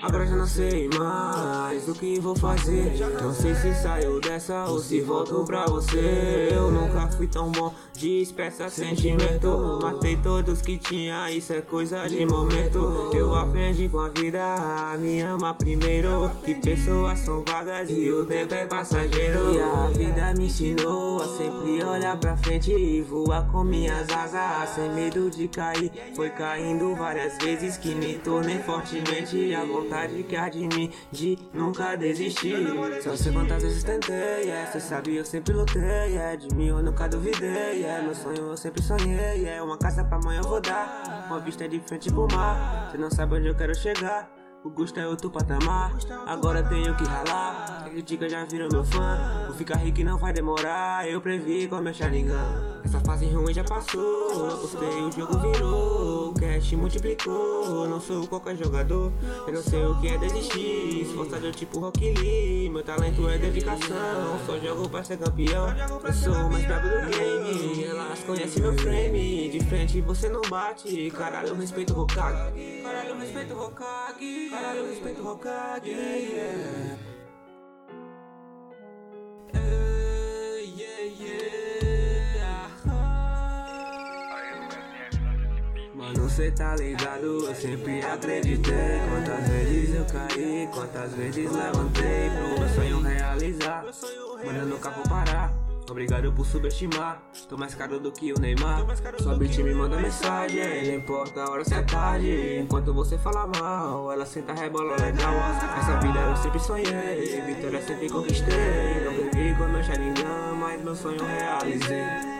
já não sei mais o que vou fazer. Não sei se saio dessa ou se volto pra você. Eu nunca fui tão bom de expressa sentimento. Matei todos que tinha, isso é coisa de momento. Eu aprendi com a vida me amar primeiro. Que pessoas são vagas e o tempo é passageiro. E a vida me ensinou a sempre olhar pra frente e voar com minhas asas. Sem medo de cair, foi caindo várias vezes que me tornei fortemente. A vontade que há de mim de nunca desistir. Só sei quantas vezes tentei, yeah. Cê sabe, eu sempre lutei, yeah. De mim eu nunca duvidei, yeah. Meu sonho eu sempre sonhei, yeah. Uma casa pra mãe eu vou dar. Uma vista de frente pro mar. Cê não sabe onde eu quero chegar. O gosto é outro patamar, agora tenho que ralar. Quem critica já vira meu fã. Vou ficar rico e não vai demorar. Eu previ com meu Sharingan. Essa fase ruim já passou. Apostei, o jogo virou. Cash multiplicou. Não sou qualquer jogador. Eu não sei o que é desistir. Esforçado eu tipo Rock Lee. Meu talento é dedicação. Só jogo pra ser campeão. Eu sou mais brabo do game. Elas conhecem meu frame. De frente você não bate. Caralho, eu respeito o Hokage. Caralho, eu respeito o Hokage. Caralho, eu respeito o Hokage. Yeah. Cê tá ligado, eu sempre acreditei. Quantas vezes eu caí, quantas vezes levantei Pro meu sonho realizar. Mano, eu nunca vou parar. Obrigado por subestimar, tô mais caro do que o Neymar. Bitch me manda mensagem, não importa a hora se é tarde. Enquanto você fala mal, ela senta rebola legal Essa vida eu sempre sonhei, vitória sempre conquistei. Não vivi com meu Sharingan, mas meu sonho realizei